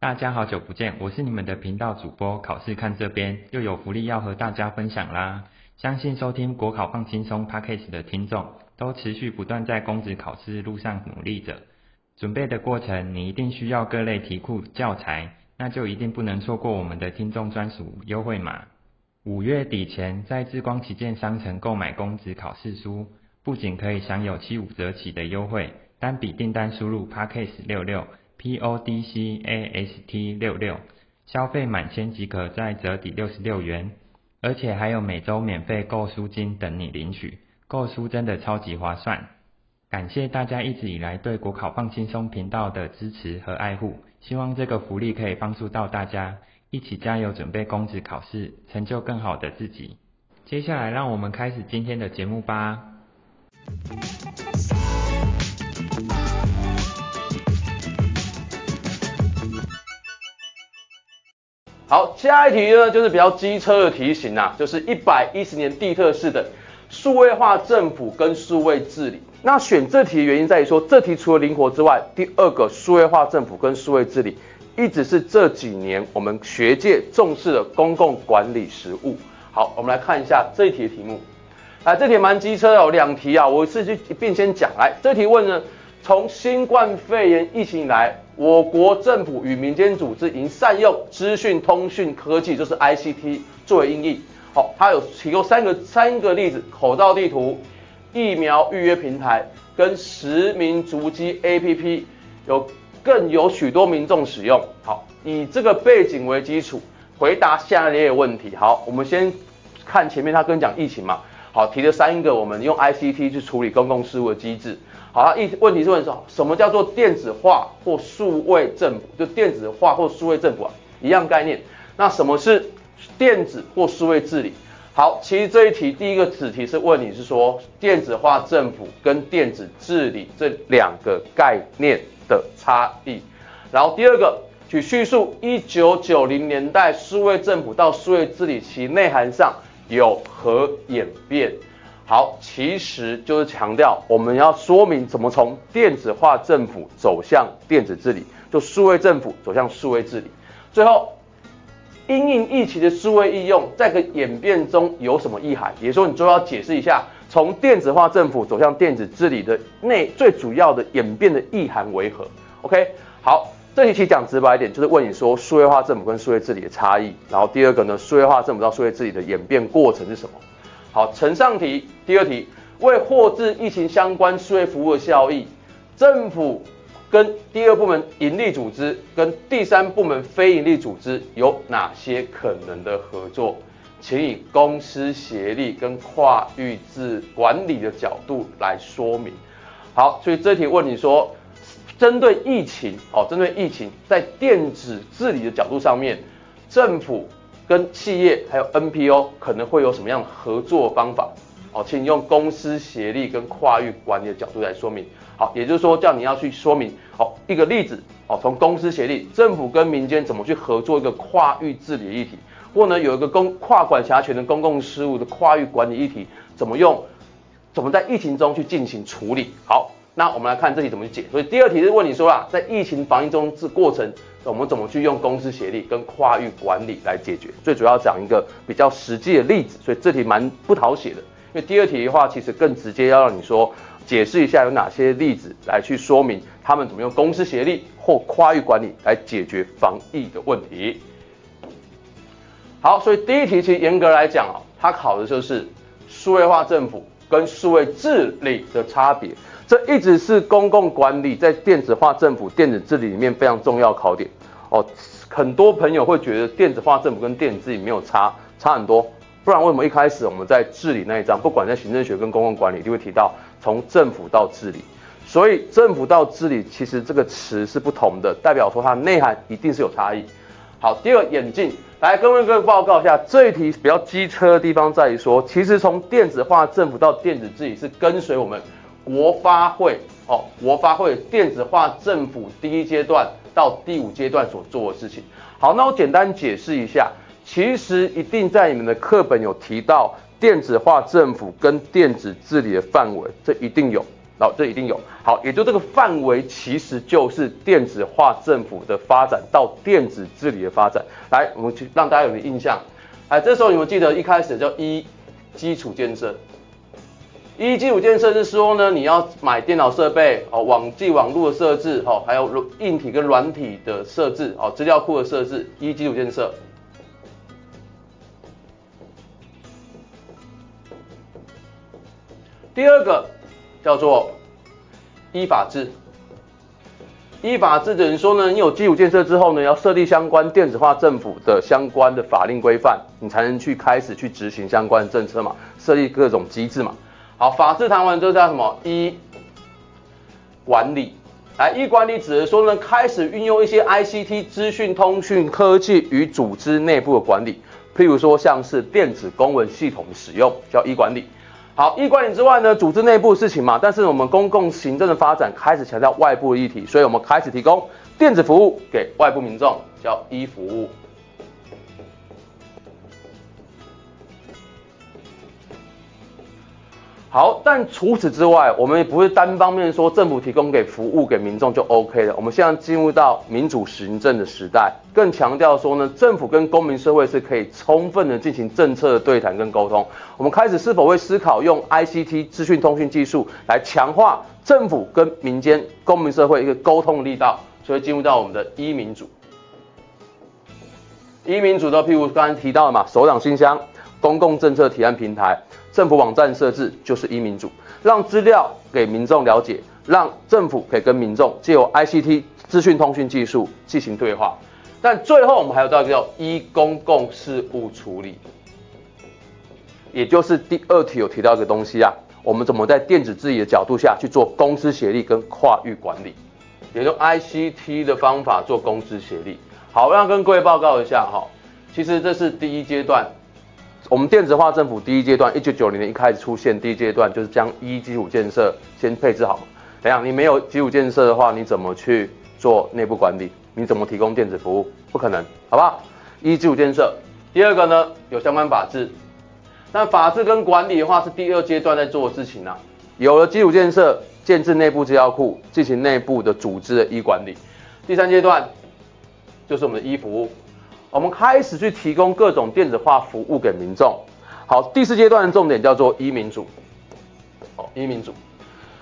大家好久不见，我是你们的频道主播，考试看这边又有福利要和大家分享啦。相信收听国考放轻松 Podcast 的听众，都持续不断在公职考试路上努力着。准备的过程，你一定需要各类题库教材，那就一定不能错过我们的听众专属优惠码。五月底前在智光旗舰商城购买公职考试书，不仅可以享有七五折起的优惠，单笔订单输入 Podcast 六六。P O D C A S T 六六，消费满千即可再折抵六十六元，而且还有每周免费购书金等你领取，购书真的超级划算。感谢大家一直以来对国考放轻松频道的支持和爱护，希望这个福利可以帮助到大家，一起加油准备公职考试，成就更好的自己。接下来让我们开始今天的节目吧。好，下一题呢，就是比较机车的题型啊，就是一百一十年地特式的数位化政府跟数位治理。那选这题的原因在于说，这题除了灵活之外，第二个数位化政府跟数位治理，一直是这几年我们学界重视的公共管理实务。好，我们来看一下这一题的题目。来，这题蛮机车哦，两题啊，我是就一并先讲。来，这题问呢，从新冠肺炎疫情以来。我国政府与民间组织已经善用资讯通讯科技，就是 ICT 作为因应。好，它有提供三个三个例子：口罩地图、疫苗预约平台跟实名足迹 APP，有更有许多民众使用。好，以这个背景为基础，回答下列问题。好，我们先看前面他跟讲疫情嘛。好，提了三个我们用 ICT 去处理公共事务的机制。好了，一问题是问说，什么叫做电子化或数位政府？就电子化或数位政府啊，一样概念。那什么是电子或数位治理？好，其实这一题第一个子题是问你是说电子化政府跟电子治理这两个概念的差异。然后第二个，去叙述一九九零年代数位政府到数位治理其内涵上有何演变？好，其实就是强调我们要说明怎么从电子化政府走向电子治理，就数位政府走向数位治理。最后，因应疫情的数位应用，在个演变中有什么意涵？也就是说，你就要解释一下，从电子化政府走向电子治理的内最主要的演变的意涵为何？OK，好，这题其实讲直白一点，就是问你说数位化政府跟数位治理的差异。然后第二个呢，数位化政府到数位治理的演变过程是什么？好，承上题，第二题，为获致疫情相关数位服务的效益，政府跟第二部门盈利组织跟第三部门非盈利组织有哪些可能的合作？请以公私协力跟跨域制管理的角度来说明。好，所以这题问你说，针对疫情，哦，针对疫情，在电子治理的角度上面，政府。跟企业还有 NPO 可能会有什么样的合作方法？哦，请用公司协力跟跨域管理的角度来说明。好，也就是说叫你要去说明，哦，一个例子，哦，从公司协力，政府跟民间怎么去合作一个跨域治理的议题，或呢有一个公跨管辖权的公共事务的跨域管理议题，怎么用，怎么在疫情中去进行处理？好，那我们来看这题怎么去解。所以第二题是问你说啦，在疫情防疫中这过程。我们怎么去用公司协力跟跨域管理来解决？最主要讲一个比较实际的例子，所以这题蛮不讨写的。因为第二题的话，其实更直接要让你说解释一下有哪些例子来去说明他们怎么用公司协力或跨域管理来解决防疫的问题。好，所以第一题其实严格来讲啊，它考的就是数位化政府跟数位治理的差别。这一直是公共管理在电子化政府、电子治理里面非常重要考点哦。很多朋友会觉得电子化政府跟电子治理没有差，差很多。不然为什么一开始我们在治理那一章，不管在行政学跟公共管理，就会提到从政府到治理。所以政府到治理，其实这个词是不同的，代表说它内涵一定是有差异。好，第二个演进，来跟各位报告一下，这一题比较机车的地方在于说，其实从电子化政府到电子治理是跟随我们。国发会哦，国发会电子化政府第一阶段到第五阶段所做的事情。好，那我简单解释一下，其实一定在你们的课本有提到电子化政府跟电子治理的范围，这一定有。哦，这一定有。好，也就这个范围其实就是电子化政府的发展到电子治理的发展。来，我们去让大家有个印象。哎，这时候你们记得一开始叫一基础建设。一基础建设是说呢，你要买电脑设备哦，网际网络的设置哦，还有硬体跟软体的设置哦，资料库的设置，一基础建设。第二个叫做依法治。依法治等于说呢，你有基础建设之后呢，要设立相关电子化政府的相关的法令规范，你才能去开始去执行相关的政策嘛，设立各种机制嘛。好，法治谈完之后叫什么？一管理。来，一管理指的说呢，开始运用一些 ICT 资讯通讯科技与组织内部的管理，譬如说像是电子公文系统的使用，叫一管理。好，一管理之外呢，组织内部事情嘛，但是我们公共行政的发展开始强调外部的议题，所以我们开始提供电子服务给外部民众，叫一服务。好，但除此之外，我们也不是单方面说政府提供给服务给民众就 OK 了。我们现在进入到民主行政的时代，更强调说呢，政府跟公民社会是可以充分的进行政策的对谈跟沟通。我们开始是否会思考用 ICT 资讯通讯技术来强化政府跟民间公民社会一个沟通的力道？所以进入到我们的一民主。一民主的，譬如刚才提到的嘛，首长信箱、公共政策提案平台。政府网站设置就是一民主，让资料给民众了解，让政府可以跟民众借由 ICT 资讯通讯技术进行对话。但最后我们还有到一个叫一公共事务处理，也就是第二题有提到一个东西啊，我们怎么在电子治理的角度下去做公私协力跟跨域管理，也用 ICT 的方法做公私协力。好，我要跟各位报告一下哈，其实这是第一阶段。我们电子化政府第一阶段，一九九零年一开始出现，第一阶段就是将一基础建设先配置好。怎样？你没有基础建设的话，你怎么去做内部管理？你怎么提供电子服务？不可能，好不好？一基础建设。第二个呢，有相关法制。那法制跟管理的话，是第二阶段在做的事情啊。有了基础建设，建置内部资料库，进行内部的组织的一管理。第三阶段就是我们的一服务。我们开始去提供各种电子化服务给民众。好，第四阶段的重点叫做依民主。哦，依民主，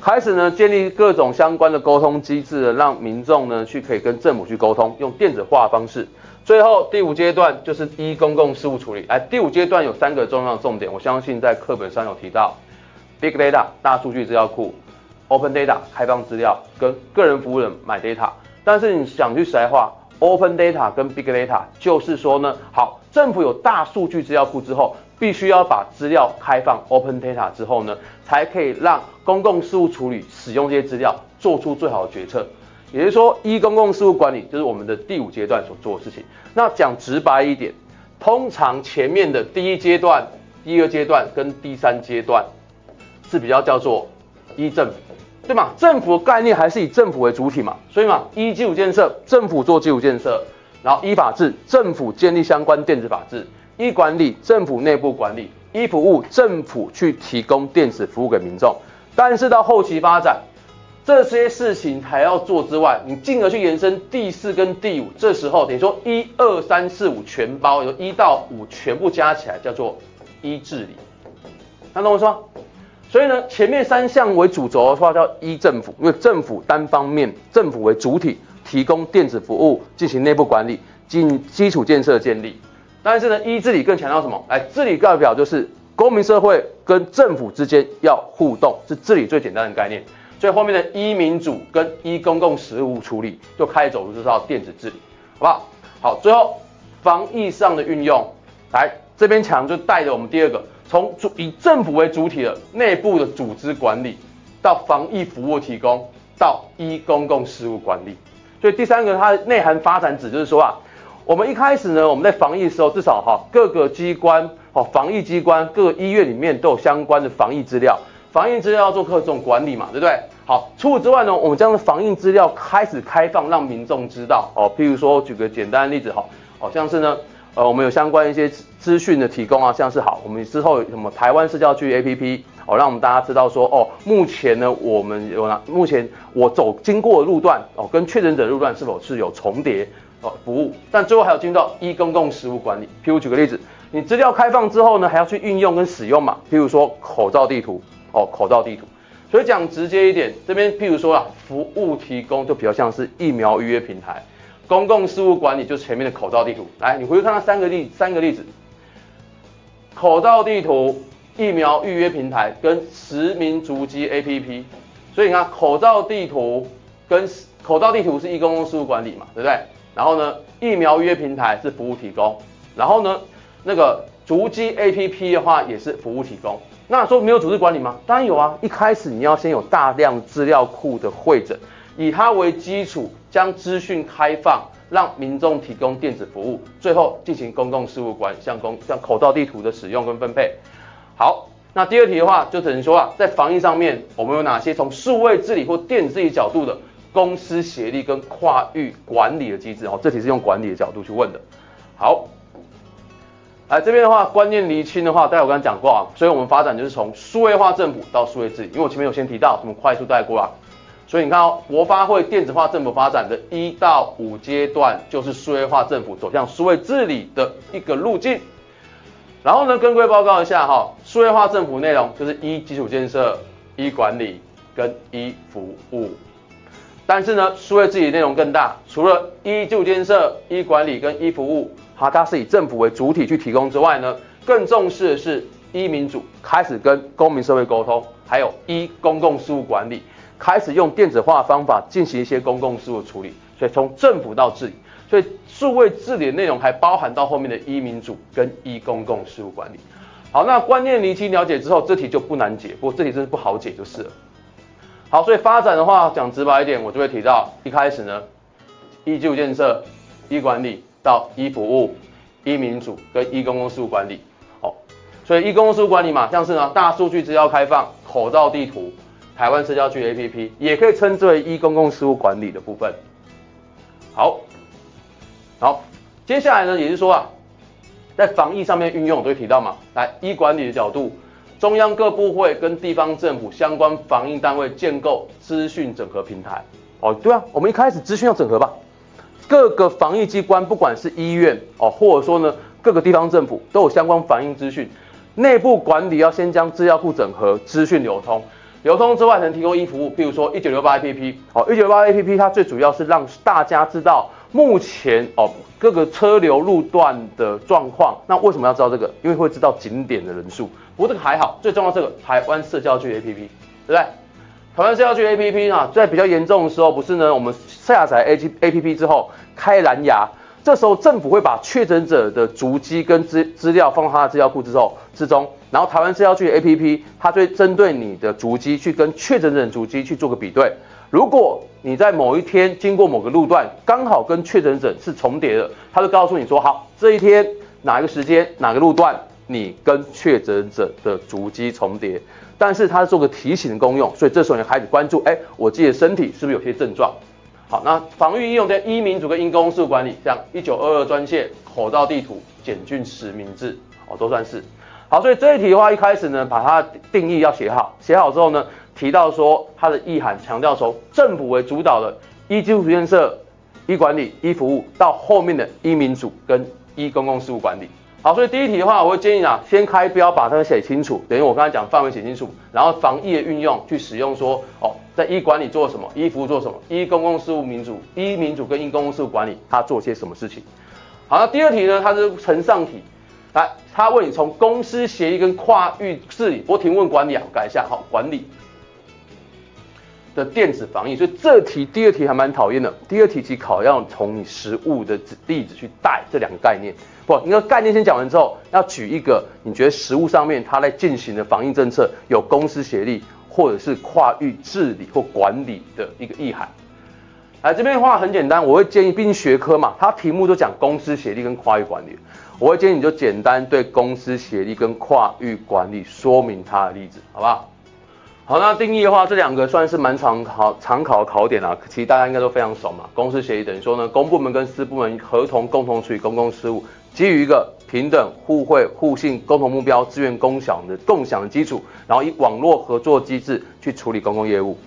开始呢建立各种相关的沟通机制，让民众呢去可以跟政府去沟通，用电子化方式。最后第五阶段就是依公共事务处理。哎，第五阶段有三个重要的重点，我相信在课本上有提到：Big Data 大数据资料库，Open Data 开放资料，跟个人服务的买 Data。但是你想去实在化。Open Data 跟 Big Data 就是说呢，好，政府有大数据资料库之后，必须要把资料开放 Open Data 之后呢，才可以让公共事务处理使用这些资料，做出最好的决策。也就是说，依公共事务管理就是我们的第五阶段所做的事情。那讲直白一点，通常前面的第一阶段、第二阶段跟第三阶段是比较叫做依政府。对嘛？政府的概念还是以政府为主体嘛，所以嘛，依基础建设，政府做基础建设，然后依法治，政府建立相关电子法制，依管理，政府内部管理，依服务，政府去提供电子服务给民众。但是到后期发展，这些事情还要做之外，你进而去延伸第四跟第五，这时候等于说一二三四五全包，由一到五全部加起来叫做一治理。那懂我说？所以呢，前面三项为主轴的话叫一政府，因为政府单方面，政府为主体提供电子服务，进行内部管理，进基础建设建立。但是呢，一治理更强调什么？来，治理代表就是公民社会跟政府之间要互动，是治理最简单的概念。所以后面的一民主跟一公共事务处理就开始走入这套电子治理，好不好？好，最后防疫上的运用，来这边强就带着我们第二个。从主以政府为主体的内部的组织管理，到防疫服务提供，到一公共事务管理，所以第三个它的内涵发展指就是说啊，我们一开始呢，我们在防疫的时候，至少哈各个机关哦，防疫机关各个医院里面都有相关的防疫资料，防疫资料要做各种管理嘛，对不对？好，除此之外呢，我们将防疫资料开始开放，让民众知道哦，譬如说举个简单的例子哈，好像是呢。呃，我们有相关一些资讯的提供啊，像是好，我们之后什么台湾市教区 APP，哦，让我们大家知道说，哦，目前呢，我们有哪，目前我走经过的路段，哦，跟确诊者路段是否是有重叠，哦，服务。但最后还有进入到 E 公共事务管理。譬如举个例子，你资料开放之后呢，还要去运用跟使用嘛？譬如说口罩地图，哦，口罩地图。所以讲直接一点，这边譬如说啊，服务提供就比较像是疫苗预约平台，公共事务管理就是前面的口罩地图。来，你回去看它三个例三个例子，口罩地图、疫苗预约平台跟实名足迹 APP。所以你看口罩地图跟口罩地图是 E 公共事务管理嘛，对不对？然后呢，疫苗预约平台是服务提供，然后呢，那个足迹 APP 的话也是服务提供。那说没有组织管理吗？当然有啊！一开始你要先有大量资料库的会诊，以它为基础，将资讯开放，让民众提供电子服务，最后进行公共事务管理，像公像口罩地图的使用跟分配。好，那第二题的话，就等于说啊，在防疫上面，我们有哪些从数位治理或电子治理角度的公私协力跟跨域管理的机制？哦，这题是用管理的角度去问的。好。来这边的话，观念厘清的话，待会我刚才讲过啊，所以我们发展就是从数位化政府到数位治理，因为我前面有先提到，我们快速带过啊，所以你看哦，国发会电子化政府发展的一到五阶段，就是数位化政府走向数位治理的一个路径。然后呢，跟各位报告一下哈，数位化政府内容就是一基础建设、一管理跟一服务，但是呢，数位治理内容更大，除了一基础建设、一管理跟一服务。哈，它是以政府为主体去提供之外呢，更重视的是一民主，开始跟公民社会沟通，还有一公共事务管理，开始用电子化方法进行一些公共事务处理。所以从政府到治理，所以数位治理的内容还包含到后面的一民主跟一公共事务管理。好，那观念厘清了解之后，这题就不难解，不过这题真是不好解就是了。好，所以发展的话讲直白一点，我就会提到一开始呢，一基础建设，一管理。到一服务、一民主跟一公共事务管理，哦，所以一公共事务管理嘛，像是呢大数据资料开放、口罩地图、台湾社交距 APP，也可以称之为一公共事务管理的部分。好，好，接下来呢，也就是说啊，在防疫上面运用，我都会提到嘛，来一管理的角度，中央各部会跟地方政府相关防疫单位建构资讯整合平台。哦，对啊，我们一开始资讯要整合吧。各个防疫机关，不管是医院哦，或者说呢，各个地方政府都有相关防疫资讯，内部管理要先将资料库整合，资讯流通，流通之外能提供一服务，比如说一九六八 APP 哦，一九六八 APP 它最主要是让大家知道目前哦各个车流路段的状况。那为什么要知道这个？因为会知道景点的人数。不过这个还好，最重要这个台湾社交距 APP，对不对？台湾社交距 APP 啊，在比较严重的时候，不是呢，我们下载 A P A P P 之后。开蓝牙，这时候政府会把确诊者的足迹跟资资料放到他的资料库之后之中，然后台湾社交距 APP 它就会针对你的足迹去跟确诊者的足迹去做个比对。如果你在某一天经过某个路段，刚好跟确诊者是重叠的，它就告诉你说，好，这一天哪一个时间哪个路段你跟确诊者的足迹重叠，但是它是做个提醒的功用，所以这时候你开始关注，哎，我自己的身体是不是有些症状？好，那防御应用在一民主跟一公事务管理，像一九二二专线、口罩地图、简讯实名制，哦，都算是。好，所以这一题的话，一开始呢，把它定义要写好，写好之后呢，提到说它的意涵，强调说政府为主导的一基础建设、一管理、一服务，到后面的一民主跟一公共事务管理。好，所以第一题的话，我会建议啊，先开标把它写清楚，等于我刚才讲范围写清楚，然后防疫的运用去使用说，哦，在一管理做什么，一服务做什么，一公共事务民主，一民主跟一公共事务管理，它做些什么事情。好，那第二题呢，它是呈上题，来，他问你从公司协议跟跨域治理，我停问管理啊，改一下，好，管理的电子防疫，所以这题第二题还蛮讨厌的，第二题其实考要从你实务的例子去带这两个概念。不，你个概念先讲完之后，要举一个你觉得实务上面它在进行的防疫政策有公司协力，或者是跨域治理或管理的一个意涵。来这边的话很简单，我会建议，毕竟学科嘛，它题目都讲公司协力跟跨域管理，我会建议你就简单对公司协力跟跨域管理说明它的例子，好不好？好，那定义的话，这两个算是蛮常考常考的考点啊，其实大家应该都非常熟嘛。公司协议等于说呢，公部门跟私部门合同共同处理公共事务，基于一个平等、互惠、互信、共同目标、资源共享的共享的基础，然后以网络合作机制去处理公共业务。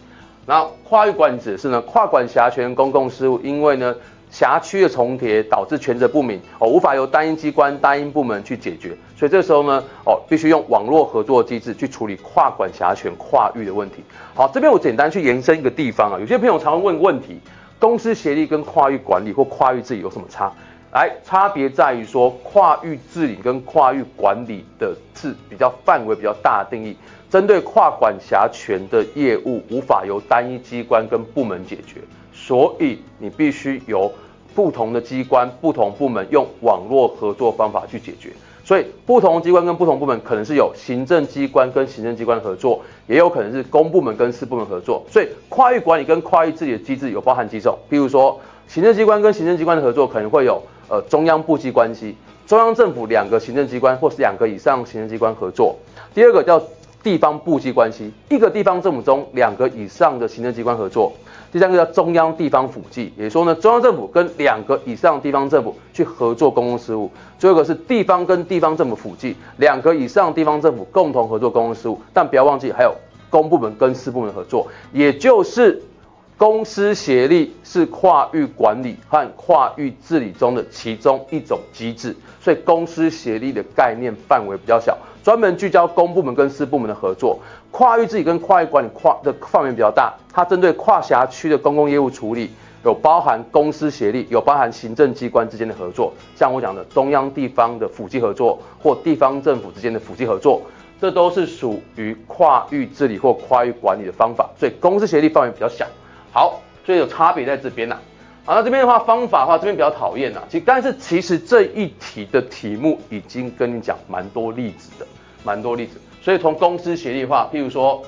那跨域管理指的是呢，跨管辖权公共事务，因为呢。辖区的重叠导致权责不明哦，无法由单一机关、单一部门去解决，所以这时候呢，哦，必须用网络合作机制去处理跨管辖权、跨域的问题。好，这边我简单去延伸一个地方啊，有些朋友常问问题，公司协力跟跨域管理或跨域治理有什么差？来，差别在于说，跨域治理跟跨域管理的是比较范围比较大的定义，针对跨管辖权的业务，无法由单一机关跟部门解决，所以你必须由不同的机关、不同部门用网络合作方法去解决，所以不同机关跟不同部门可能是有行政机关跟行政机关合作，也有可能是公部门跟私部门合作。所以跨域管理跟跨域治理的机制有包含几种，譬如说行政机关跟行政机关的合作可能会有呃中央部际关系，中央政府两个行政机关或是两个以上行政机关合作。第二个叫地方部际关系，一个地方政府中两个以上的行政机关合作。第三个叫中央地方辅计，也说呢，中央政府跟两个以上地方政府去合作公共事务。最后一个是地方跟地方政府辅计，两个以上地方政府共同合作公共事务。但不要忘记还有公部门跟私部门合作，也就是公私协力是跨域管理和跨域治理中的其中一种机制。所以公私协力的概念范围比较小。专门聚焦公部门跟私部门的合作，跨域治理跟跨域管理跨的范围比较大，它针对跨辖区的公共业务处理，有包含公私协力，有包含行政机关之间的合作，像我讲的中央地方的辅机合作或地方政府之间的辅机合作，这都是属于跨域治理或跨域管理的方法，所以公私协力范围比较小。好，所以有差别在这边呐、好，那这边的话，方法的话，这边比较讨厌呐。其，但是其实这一题的题目已经跟你讲蛮多例子的，蛮多例子。所以从公私协力的话，譬如说，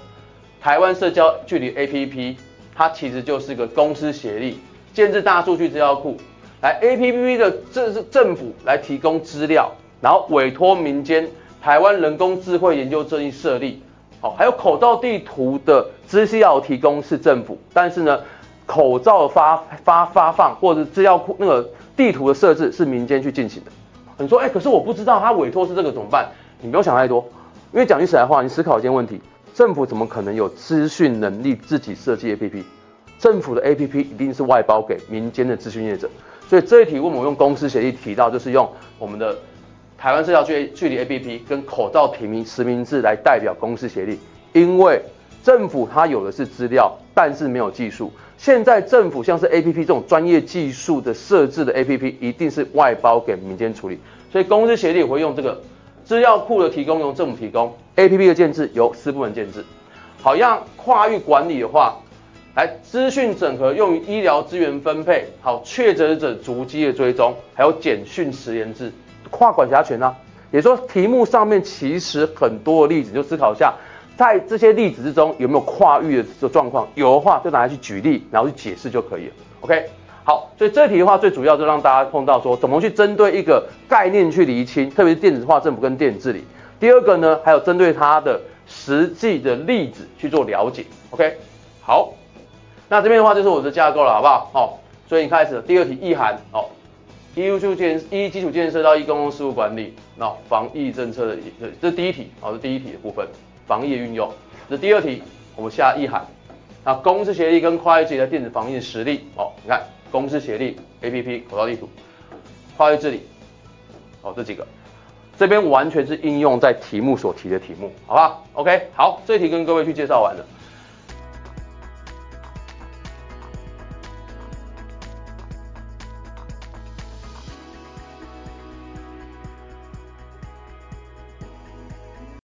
台湾社交距离 APP，它其实就是个公私协力，建置大数据资料库，来 APP 的这是政府来提供资料，然后委托民间台湾人工智慧研究这一设立，好，还有口罩地图的资料提供是政府，但是呢。口罩发发发放或者资料库那个地图的设置是民间去进行的。你说，哎、可是我不知道他委托是这个怎么办？你不用想太多，因为讲句实在话，你思考一件问题：政府怎么可能有资讯能力自己设计 APP？政府的 APP 一定是外包给民间的资讯业者。所以这一题问我用公司协议提到，就是用我们的台湾社交距距离 APP 跟口罩提名实名制来代表公司协议，因为政府它有的是资料，但是没有技术。现在政府像是 APP 这种专业技术的设置的 APP，一定是外包给民间处理，所以公司协力也会用这个资料库的提供由政府提供，APP 的建制由私部门建制。好，让跨域管理的话，来资讯整合用于医疗资源分配，好，确诊者足迹的追踪，还有简讯实联制，跨管辖权啊。也说题目上面其实很多的例子，就思考一下。在这些例子之中，有没有跨域的这状况？有的话，就拿来去举例，然后去解释就可以了。OK，好，所以这题的话，最主要就让大家碰到说，怎么去针对一个概念去厘清，特别是电子化政府跟电子治理。第二个呢，还有针对它的实际的例子去做了解。OK，好，那这边的话就是我的架构了，好不好？好，所以你开始第二题意涵哦，一基础建一基础建设到一公共事务管理，那防疫政策的这这第一题，好，是第一题的部分。防疫运用，那第二题，我们下一行。那公司协力跟跨域治理的电子防疫实例哦，你看公司协力 APP 口罩地图，跨越治理，哦这几个，这边完全是应用在题目所提的题目，好吧？OK，好，这一题跟各位去介绍完了。